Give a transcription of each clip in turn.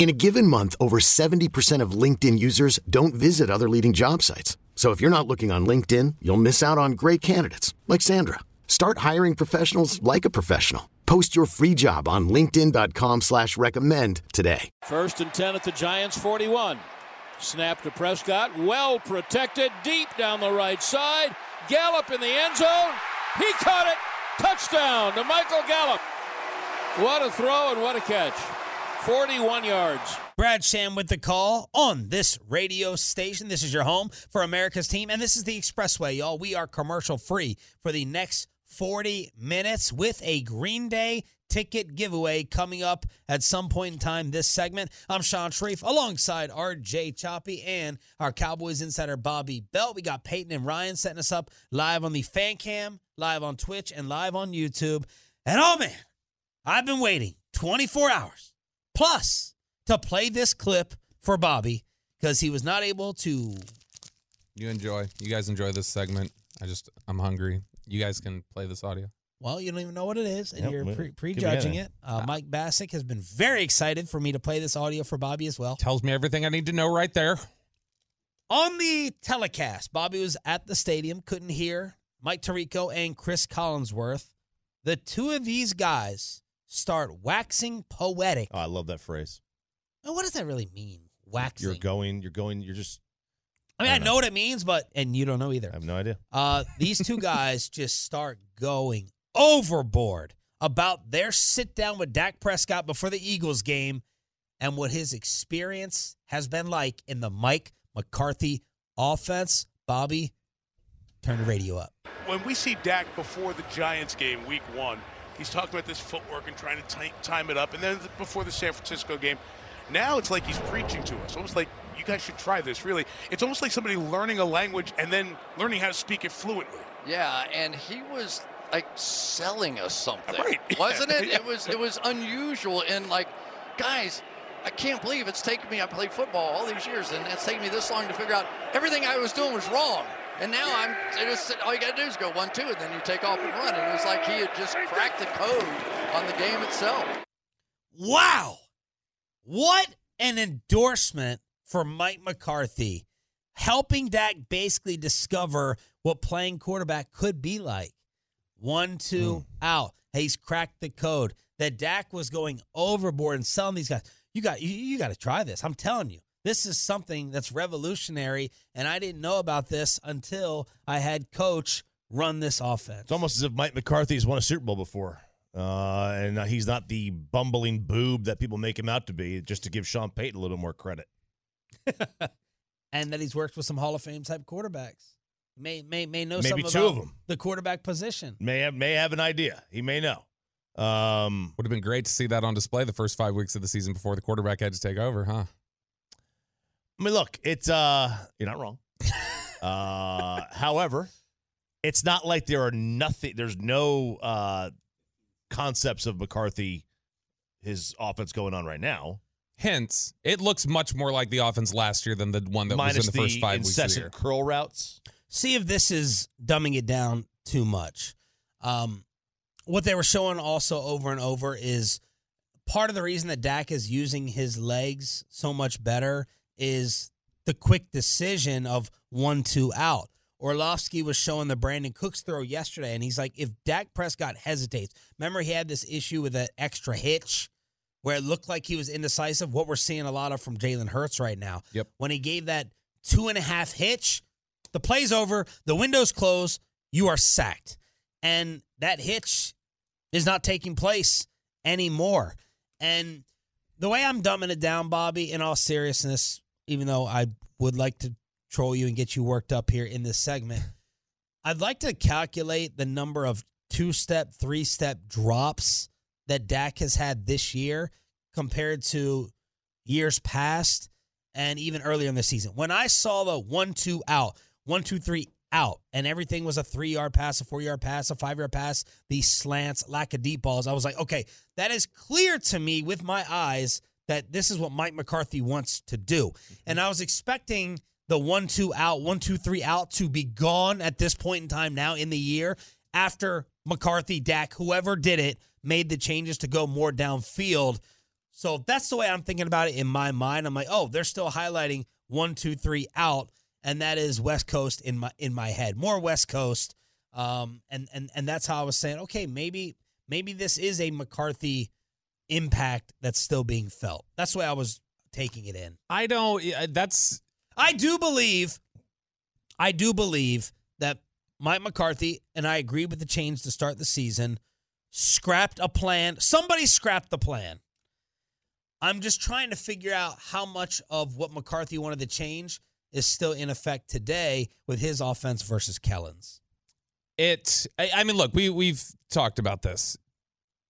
In a given month, over 70% of LinkedIn users don't visit other leading job sites. So if you're not looking on LinkedIn, you'll miss out on great candidates like Sandra. Start hiring professionals like a professional. Post your free job on linkedin.com slash recommend today. First and 10 at the Giants 41. Snap to Prescott. Well protected. Deep down the right side. Gallup in the end zone. He caught it. Touchdown to Michael Gallup. What a throw and what a catch. 41 yards. Brad Sham with the call on this radio station. This is your home for America's team, and this is the Expressway, y'all. We are commercial free for the next 40 minutes with a Green Day ticket giveaway coming up at some point in time this segment. I'm Shan Shariff alongside RJ Choppy and our Cowboys insider Bobby Belt. We got Peyton and Ryan setting us up live on the fan cam, live on Twitch, and live on YouTube. And oh man, I've been waiting 24 hours plus to play this clip for Bobby because he was not able to. You enjoy. You guys enjoy this segment. I just, I'm hungry. You guys can play this audio. Well, you don't even know what it is, and Yep, you're pre- give prejudging it. Uh, Mike Bacsik has been very excited for me to play this audio for Bobby as well. Tells me everything I need to know right there. On the telecast, Bobby was at the stadium, couldn't hear Mike Tirico and Chris Collinsworth. The two of these guys start waxing poetic. Oh, I love that phrase. Now, what does that really mean? Waxing. You're going. You're going. You're just. I mean, I I know know. what it means, but and you don't know either. I have no idea. Uh, these two guys just start going overboard about their sit down with Dak Prescott before the Eagles game and what his experience has been like in the Mike McCarthy offense. Bobby, turn the radio up. when we see Dak before the Giants game, week one, he's talking about this footwork and trying to ti- time it up. And then before the San Francisco game, now it's like he's preaching to us. Almost like you guys should try this. Really, it's almost like somebody learning a language and then learning how to speak it fluently. Yeah, and he was like selling us something, Right, wasn't it? yeah. It was it was unusual and like, guys, I can't believe it's taken me. I played football all these years, and it's taken me this long to figure out everything I was doing was wrong. And now I'm just all you got to do is go one two, and then you take off and run. And it was like he had just cracked the code on the game itself. Wow. What an endorsement for Mike McCarthy, helping Dak basically discover what playing quarterback could be like. One, two, hmm. out. He's cracked the code. That Dak was going overboard and selling these guys. You got you, you got to try this. I'm telling you. This is something that's revolutionary, and I didn't know about this until I had coach run this offense. It's almost as if Mike McCarthy's won a Super Bowl before, uh, and he's not the bumbling boob that people make him out to be. Just to give Sean Payton a little more credit. and that he's worked with some Hall of Fame type quarterbacks. May may may know Maybe something two about of 'em. the quarterback position. May have may have an idea. He may know. Um, Would have been great to see that on display the first five weeks of the season before the quarterback had to take over, huh? I mean, look, it's uh, you're not wrong. uh, however, it's not like there are nothing. There's no uh, concepts of McCarthy, his offense going on right now. Hence, it looks much more like the offense last year than the one that minus was in the first five weeks of the incessant year. curl routes. See if this is dumbing it down too much. Um, what they were showing also over and over is part of the reason that Dak is using his legs so much better is the quick decision of one two out. Orlovsky was showing the Brandin Cooks throw yesterday, and he's like, if Dak Prescott hesitates, remember he had this issue with that extra hitch where it looked like he was indecisive. What we're seeing a lot of from Jalen Hurts right now. Yep. When he gave that two and a half hitch, the play's over, the window's closed, you are sacked. And that hitch is not taking place anymore. And the way I'm dumbing it down, Bobby, in all seriousness, even though I would like to troll you and get you worked up here in this segment, I'd like to calculate the number of two step, three step drops that Dak has had this year compared to years past and even earlier in the season. When I saw the one, two out, one, two, three out, and everything was a three yard pass, a four yard pass, a five yard pass, these slants, lack of deep balls, I was like, okay, that is clear to me with my eyes that this is what Mike McCarthy wants to do. And I was expecting the one, two out, one, two, three out to be gone at this point in time now in the year after McCarthy, Dak, whoever did it, made the changes to go more downfield. So that's the way I'm thinking about it in my mind. I'm like, oh, they're still highlighting one, two, three out, and that is West Coast in my in my head, more West Coast. Um, and and and that's how I was saying, okay, maybe maybe this is a McCarthy impact that's still being felt. That's the way I was taking it in. I don't. That's. I do believe. I do believe that Mike McCarthy and I agree with the change to start the season. Scrapped a plan. Somebody scrapped the plan. I'm just trying to figure out how much of what McCarthy wanted to change is still in effect today with his offense versus Kellen's. It. I, I mean, look, we we've talked about this.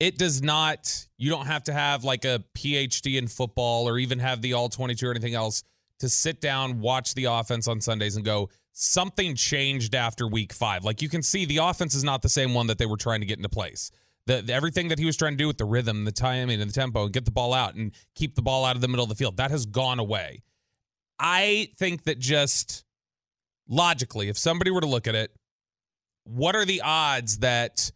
It does not. You don't have to have like a PhD in football or even have the all 22 or anything else to sit down, watch the offense on Sundays, and go. Something changed after week five. Like you can see, the offense is not the same one that they were trying to get into place. The, the, everything that he was trying to do with the rhythm, the timing, and the tempo, and get the ball out and keep the ball out of the middle of the field, that has gone away. I think that just logically, if somebody were to look at it, what are the odds that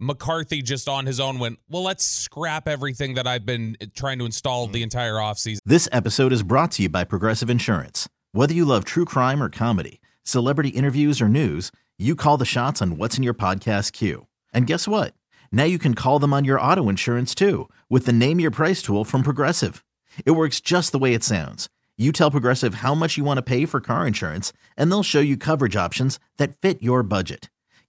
McCarthy just on his own went, well, let's scrap everything that I've been uh, trying to install the mm. entire offseason? This episode is brought to you by Progressive Insurance. Whether you love true crime or comedy, celebrity interviews or news, you call the shots on what's in your podcast queue. And guess what? Now you can call them on your auto insurance too with the Name Your Price tool from Progressive. It works just the way it sounds. You tell Progressive how much you want to pay for car insurance, and they'll show you coverage options that fit your budget.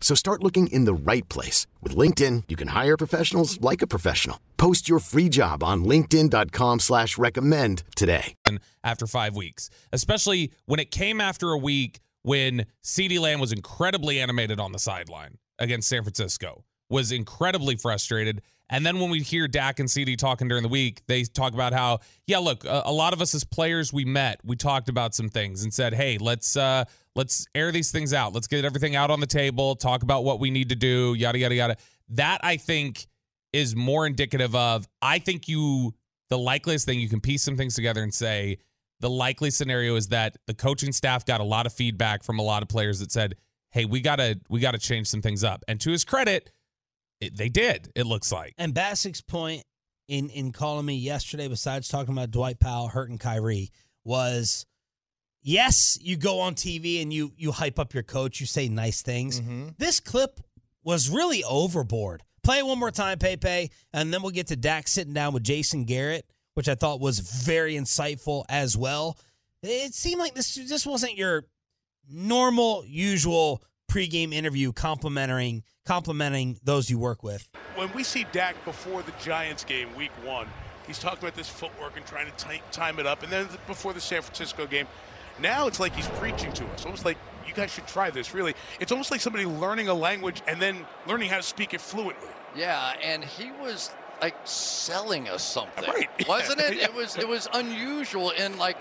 So start looking in the right place. With LinkedIn, you can hire professionals like a professional. Post your free job on linkedin.com slash recommend today. After five weeks, especially when it came after a week when CeeDee Lamb was incredibly animated on the sideline against San Francisco, was incredibly frustrated. And then when we hear Dak and CeeDee talking during the week, they talk about how, yeah, look, a, a, lot of us as players we met, we talked about some things and said, hey, let's uh, let's air these things out. Let's get everything out on the table. Talk about what we need to do. Yada yada yada. That I think is more indicative of. I think you the likeliest thing you can piece some things together and say the likely scenario is that the coaching staff got a lot of feedback from a lot of players that said, hey, we gotta we gotta change some things up. And to his credit it, they did. It looks like. And Bacsik's point in in calling me yesterday, besides talking about Dwight Powell hurting Kyrie, was yes, you go on TV and you you hype up your coach, you say nice things. Mm-hmm. This clip was really overboard. Play it one more time, Pepe, and then we'll get to Dak sitting down with Jason Garrett, which I thought was very insightful as well. It seemed like this just wasn't your normal, usual pregame interview complimenting complimenting those you work with. When we see Dak before the Giants game, Week One, he's talking about this footwork and trying to t- time it up, and then before the San Francisco game, now it's like he's preaching to us, almost like you guys should try this. Really, it's almost like somebody learning a language and then learning how to speak it fluently. Yeah, and he was like selling us something, right. wasn't it? It was it was unusual and like,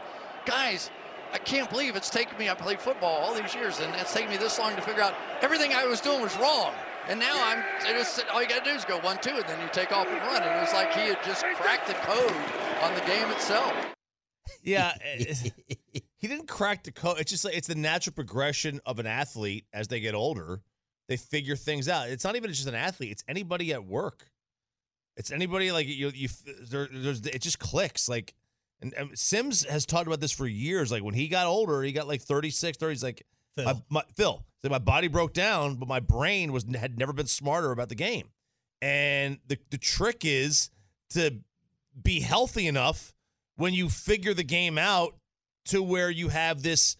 guys, I can't believe it's taken me. I played football all these years, and it's taken me this long to figure out everything I was doing was wrong. And now I'm just all you got to do is go one two, and then you take off and run. And it was like he had just cracked the code on the game itself. Yeah, eh, eh, he didn't crack the code. It's just like it's the natural progression of an athlete as they get older. They figure things out. It's not even just an athlete; it's anybody at work. It's anybody like you. You there, there's it just clicks like. And, and Simms has talked about this for years. Like when he got older, he got like 36, 30. He's like, Phil. My, my, Phil, said, my body broke down, but my brain was had never been smarter about the game. And the the trick is to be healthy enough when you figure the game out to where you have this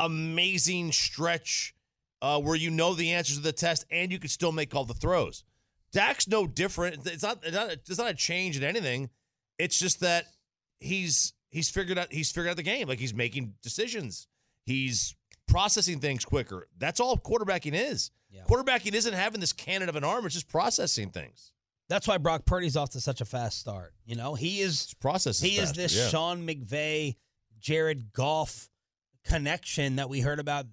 amazing stretch uh, where you know the answers to the test and you can still make all the throws. Dak's no different. It's not, it's not. It's not a change in anything. It's just that he's he's figured out he's figured out the game. Like he's making decisions. He's processing things quicker. That's all quarterbacking is. Yeah. Quarterbacking isn't having this cannon of an arm. It's just processing things. That's why Brock Purdy's off to such a fast start. You know, he is process. he is this yeah. Sean McVay, Jared Goff connection that we heard about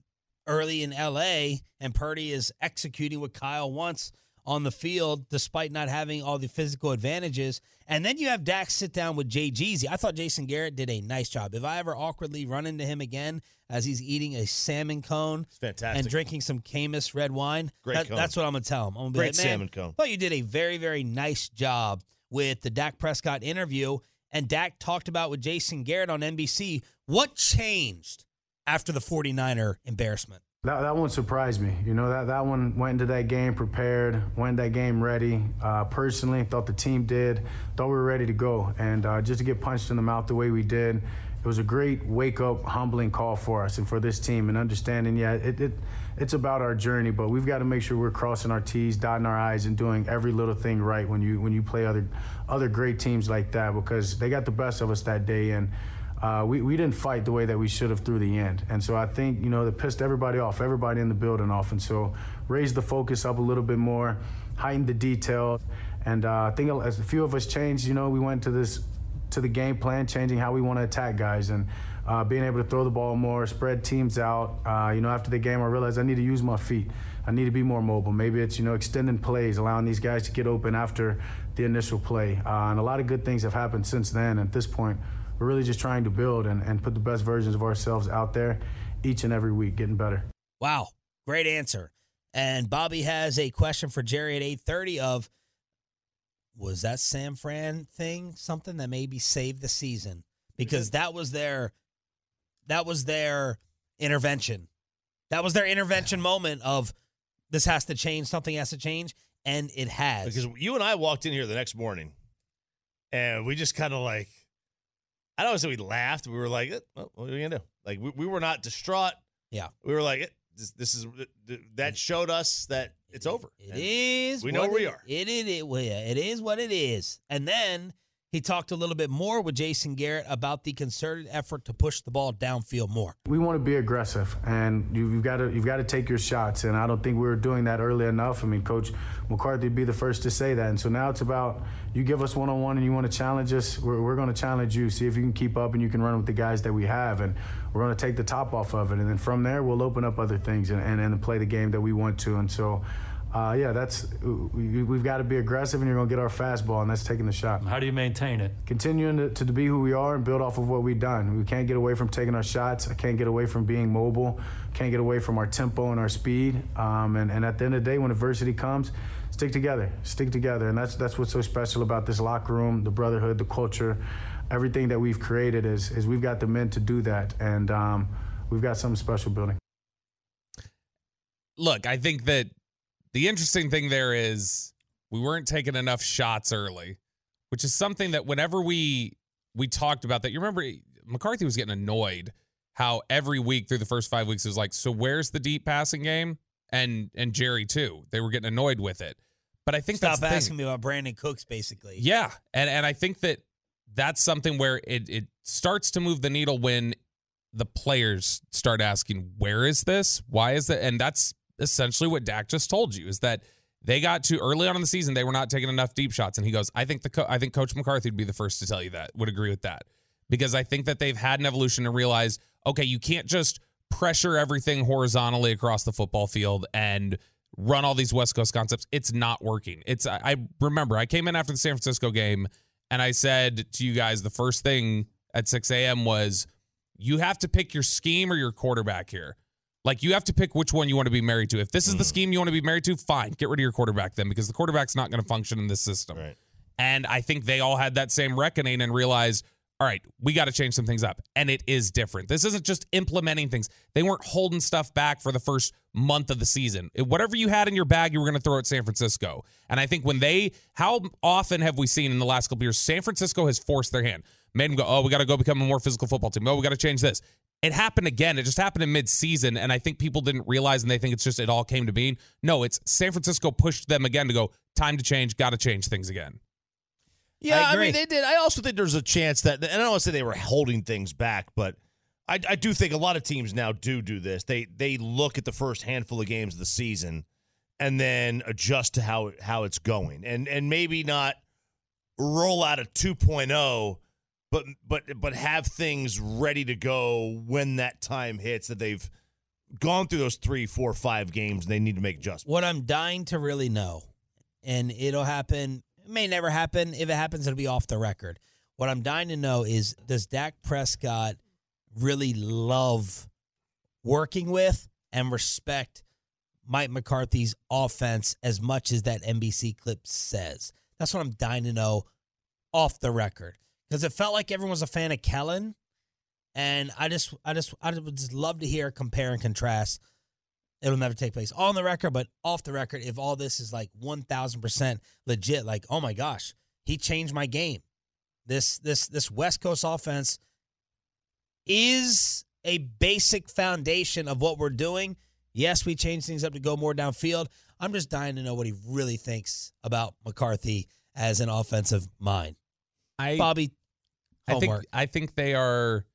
early in LA, and Purdy is executing what Kyle wants on the field despite not having all the physical advantages. And then you have Dak sit down with Jay Jeezy. I thought Jason Garrett did a nice job. If I ever awkwardly run into him again as he's eating a salmon cone It's fantastic. and drinking some Caymus red wine, Great that- cone. that's what I'm gonna tell him. I'm gonna be Great like, salmon cone. thought you did a very, very nice job with the Dak Prescott interview. And Dak talked about with Jason Garrett on NBC what changed after the 49er embarrassment. That, that one surprised me. You know, that, that one went into that game prepared, went that game ready. Uh, personally, thought the team did, thought we were ready to go. And uh, just to get punched in the mouth the way we did, it was a great wake up, humbling call for us and for this team and understanding, yeah, it, it, it's about our journey, but we've got to make sure we're crossing our T's, dotting our I's, and doing every little thing right when you when you play other other great teams like that because they got the best of us that day. And uh, we, we didn't fight the way that we should have through the end. And so I think, you know, that pissed everybody off, everybody in the building off. And so raised the focus up a little bit more, heightened the detail. And uh, I think as a few of us changed, you know, we went to this, to the game plan, changing how we want to attack guys and uh, being able to throw the ball more, spread teams out. Uh, you know, after the game, I realized I need to use my feet. I need to be more mobile. Maybe it's, you know, extending plays, allowing these guys to get open after the initial play. Uh, and a lot of good things have happened since then. At this point, we're really just trying to build and, and put the best versions of ourselves out there each and every week, getting better. Wow, great answer. And Bobby has a question for Jerry at 8:30 of was that Sam Fran thing something that maybe saved the season? Because that was their that was their intervention. That was their intervention moment of this has to change, something has to change, and it has. because you and I walked in here the next morning, and we just kind of like, I don't know, say we laughed. We were like, eh, well, "What are we gonna do?" Like we, we were not distraught. Yeah. we were like, eh, "This, this is that showed us that it's over." It And is. We know where we it- are. It is. It, well, yeah, it is what it is. And then he talked a little bit more with Jason Garrett about the concerted effort to push the ball downfield more. We want to be aggressive, and you- you've got to you've got to take your shots. And I don't think we were doing that early enough. I mean, Coach McCarthy would be the first to say that. And so now it's about you give us one on one, and you want to challenge us. We're, we're going to challenge you. See if you can keep up, and you can run with the guys that we have, and we're going to take the top off of it. And then from there, we'll open up other things and and, and play the game that we want to. And so. Uh, yeah, that's we, we've got to be aggressive, and you're gonna get our fastball, and that's taking the shot. How do you maintain it? continuing to, to be who we are and build off of what we've done. We can't get away from taking our shots. I can't get away from being mobile. Can't get away from our tempo and our speed. Um, and, and at the end of the day, when adversity comes, stick together. Stick together. And that's that's what's so special about this locker room, the brotherhood, the culture, everything that we've created is is we've got the men to do that, and um, we've got something special building. Look, I think that the interesting thing there is we weren't taking enough shots early, which is something that whenever we we talked about that, you remember McCarthy was getting annoyed how every week through the first five weeks it was like, so where's the deep passing game? And and Jerry too. They were getting annoyed with it. But I think Stop that's asking me about Brandin Cooks, basically. Yeah, and and I think that that's something where it it starts to move the needle when the players start asking, "Where is this? Why is that?" And that's essentially what Dak just told you is that they got to early on in the season they were not taking enough deep shots, and he goes, "I think the co- I think Coach McCarthy would be the first to tell you that. Would agree with that because I think that they've had an evolution to realize, okay, you can't just pressure everything horizontally across the football field and run all these West Coast concepts. It's not working. It's I, I remember I came in after the San Francisco game and I said to you guys the first thing at 6 a.m. was you have to pick your scheme or your quarterback here. Like you have to pick which one you want to be married to. If this is the mm-hmm. scheme you want to be married to, fine, get rid of your quarterback then because the quarterback's not going to function in this system. Right. And I think they all had that same reckoning and realized, all right, we got to change some things up. And it is different. This isn't just implementing things. They weren't holding stuff back for the first month of the season. Whatever you had in your bag, you were going to throw at San Francisco. And I think when they, how often have we seen in the last couple years, San Francisco has forced their hand, made them go, oh, we got to go become a more physical football team. Oh, we got to change this. It happened again. It just happened in mid-season, and I think people didn't realize, and they think it's just it all came to being. No, it's San Francisco pushed them again to go. Time to change. Got to change things again. Yeah, I I, mean they did. I also think there's a chance that, and I don't want to say they were holding things back, but I, I do think a lot of teams now do do this. They they look at the first handful of games of the season, and then adjust to how how it's going, and and maybe not roll out a 2.0, but but but have things ready to go when that time hits that they've gone through those three, four, five games. And they need to make adjustments. What I'm dying to really know, and it'll happen, it may never happen. If it happens, it'll be off the record. What I'm dying to know is does Dak Prescott really love working with and respect Mike McCarthy's offense as much as that NBC clip says? That's what I'm dying to know off the record. Because it felt like everyone was a fan of Kellen. And I just I just I would just love to hear compare and contrast it'll never take place on the record, but off the record, if all this is like 1000% legit, like, oh my gosh, he changed my game. This this this West Coast offense is a basic foundation of what we're doing. Yes, we change things up to go more downfield. I'm just dying to know what he really thinks about McCarthy as an offensive mind. I Bobby, I think. I think they are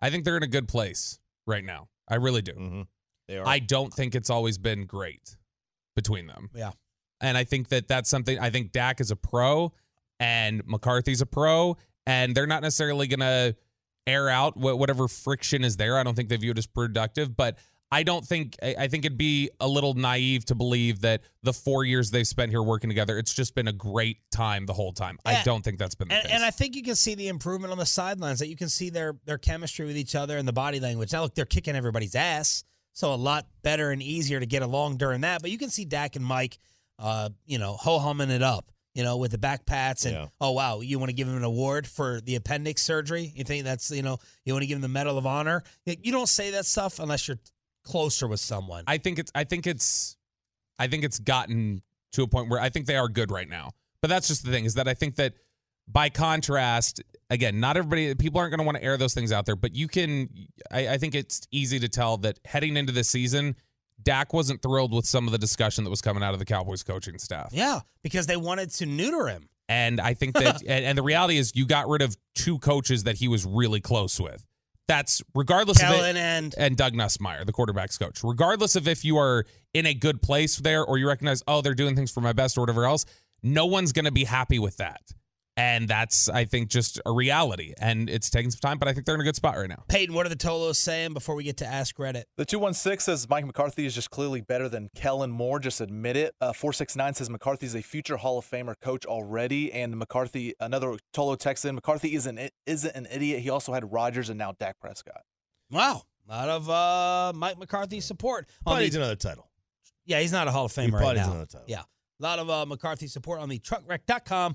I think they're in a good place right now. I really do. Mm-hmm. They are. I don't think it's always been great between them. Yeah. And I think that that's something I think Dak is a pro and McCarthy's a pro and they're not necessarily going to air out whatever friction is there. I don't think they view it as productive, but I don't think I I think it'd be a little naive to believe that the 4 years they've spent here working together, it's just been a great time the whole time. I don't think that's been the And, case. and I think you can see the improvement on the sidelines. That you can see their their chemistry with each other and the body language. Now look, they're kicking everybody's ass, so a lot better and easier to get along during that. But you can see Dak and Mike, uh, you know, ho humming it up. You know, with the back pats and Yeah. oh wow, you want to give him an award for the appendix surgery? You think that's you know you want to give him the Medal of Honor? You you don't say that stuff unless you're closer with someone. I think it's I think it's I think it's gotten to a point where I think they are good right now. But that's just the thing is that I think that by contrast, again, not everybody people aren't going to want to air those things out there, but you can I, I think it's easy to tell that heading into this season, Dak wasn't thrilled with some of the discussion that was coming out of the Cowboys coaching staff. yeah, because they wanted to neuter him. And I think that, and, and the reality is, you got rid of two coaches that he was really close with. That's regardless of Kellen it, and and Doug Nussmeier, the quarterbacks coach. Regardless of if you are in a good place there or you recognize, oh, they're doing things for my best or whatever else, no one's going to be happy with that. And that's, I think, just a reality. And it's taking some time, but I think they're in a good spot right now. Peyton. What are the Tolos saying before we get to Ask Reddit? The 216 says Mike McCarthy is just clearly better than Kellen Moore. Just admit it. Uh, 469 says McCarthy's a future Hall of Famer coach already. And McCarthy, another Tolo Texan, McCarthy isn't, isn't an idiot. He also had Rodgers and now Dak Prescott. Wow, a lot of uh, Mike McCarthy support. on Probably the- needs another title. yeah, he's not a Hall of He Famer right needs now. another title. Yeah, a lot of uh, McCarthy support on the truckwreck.com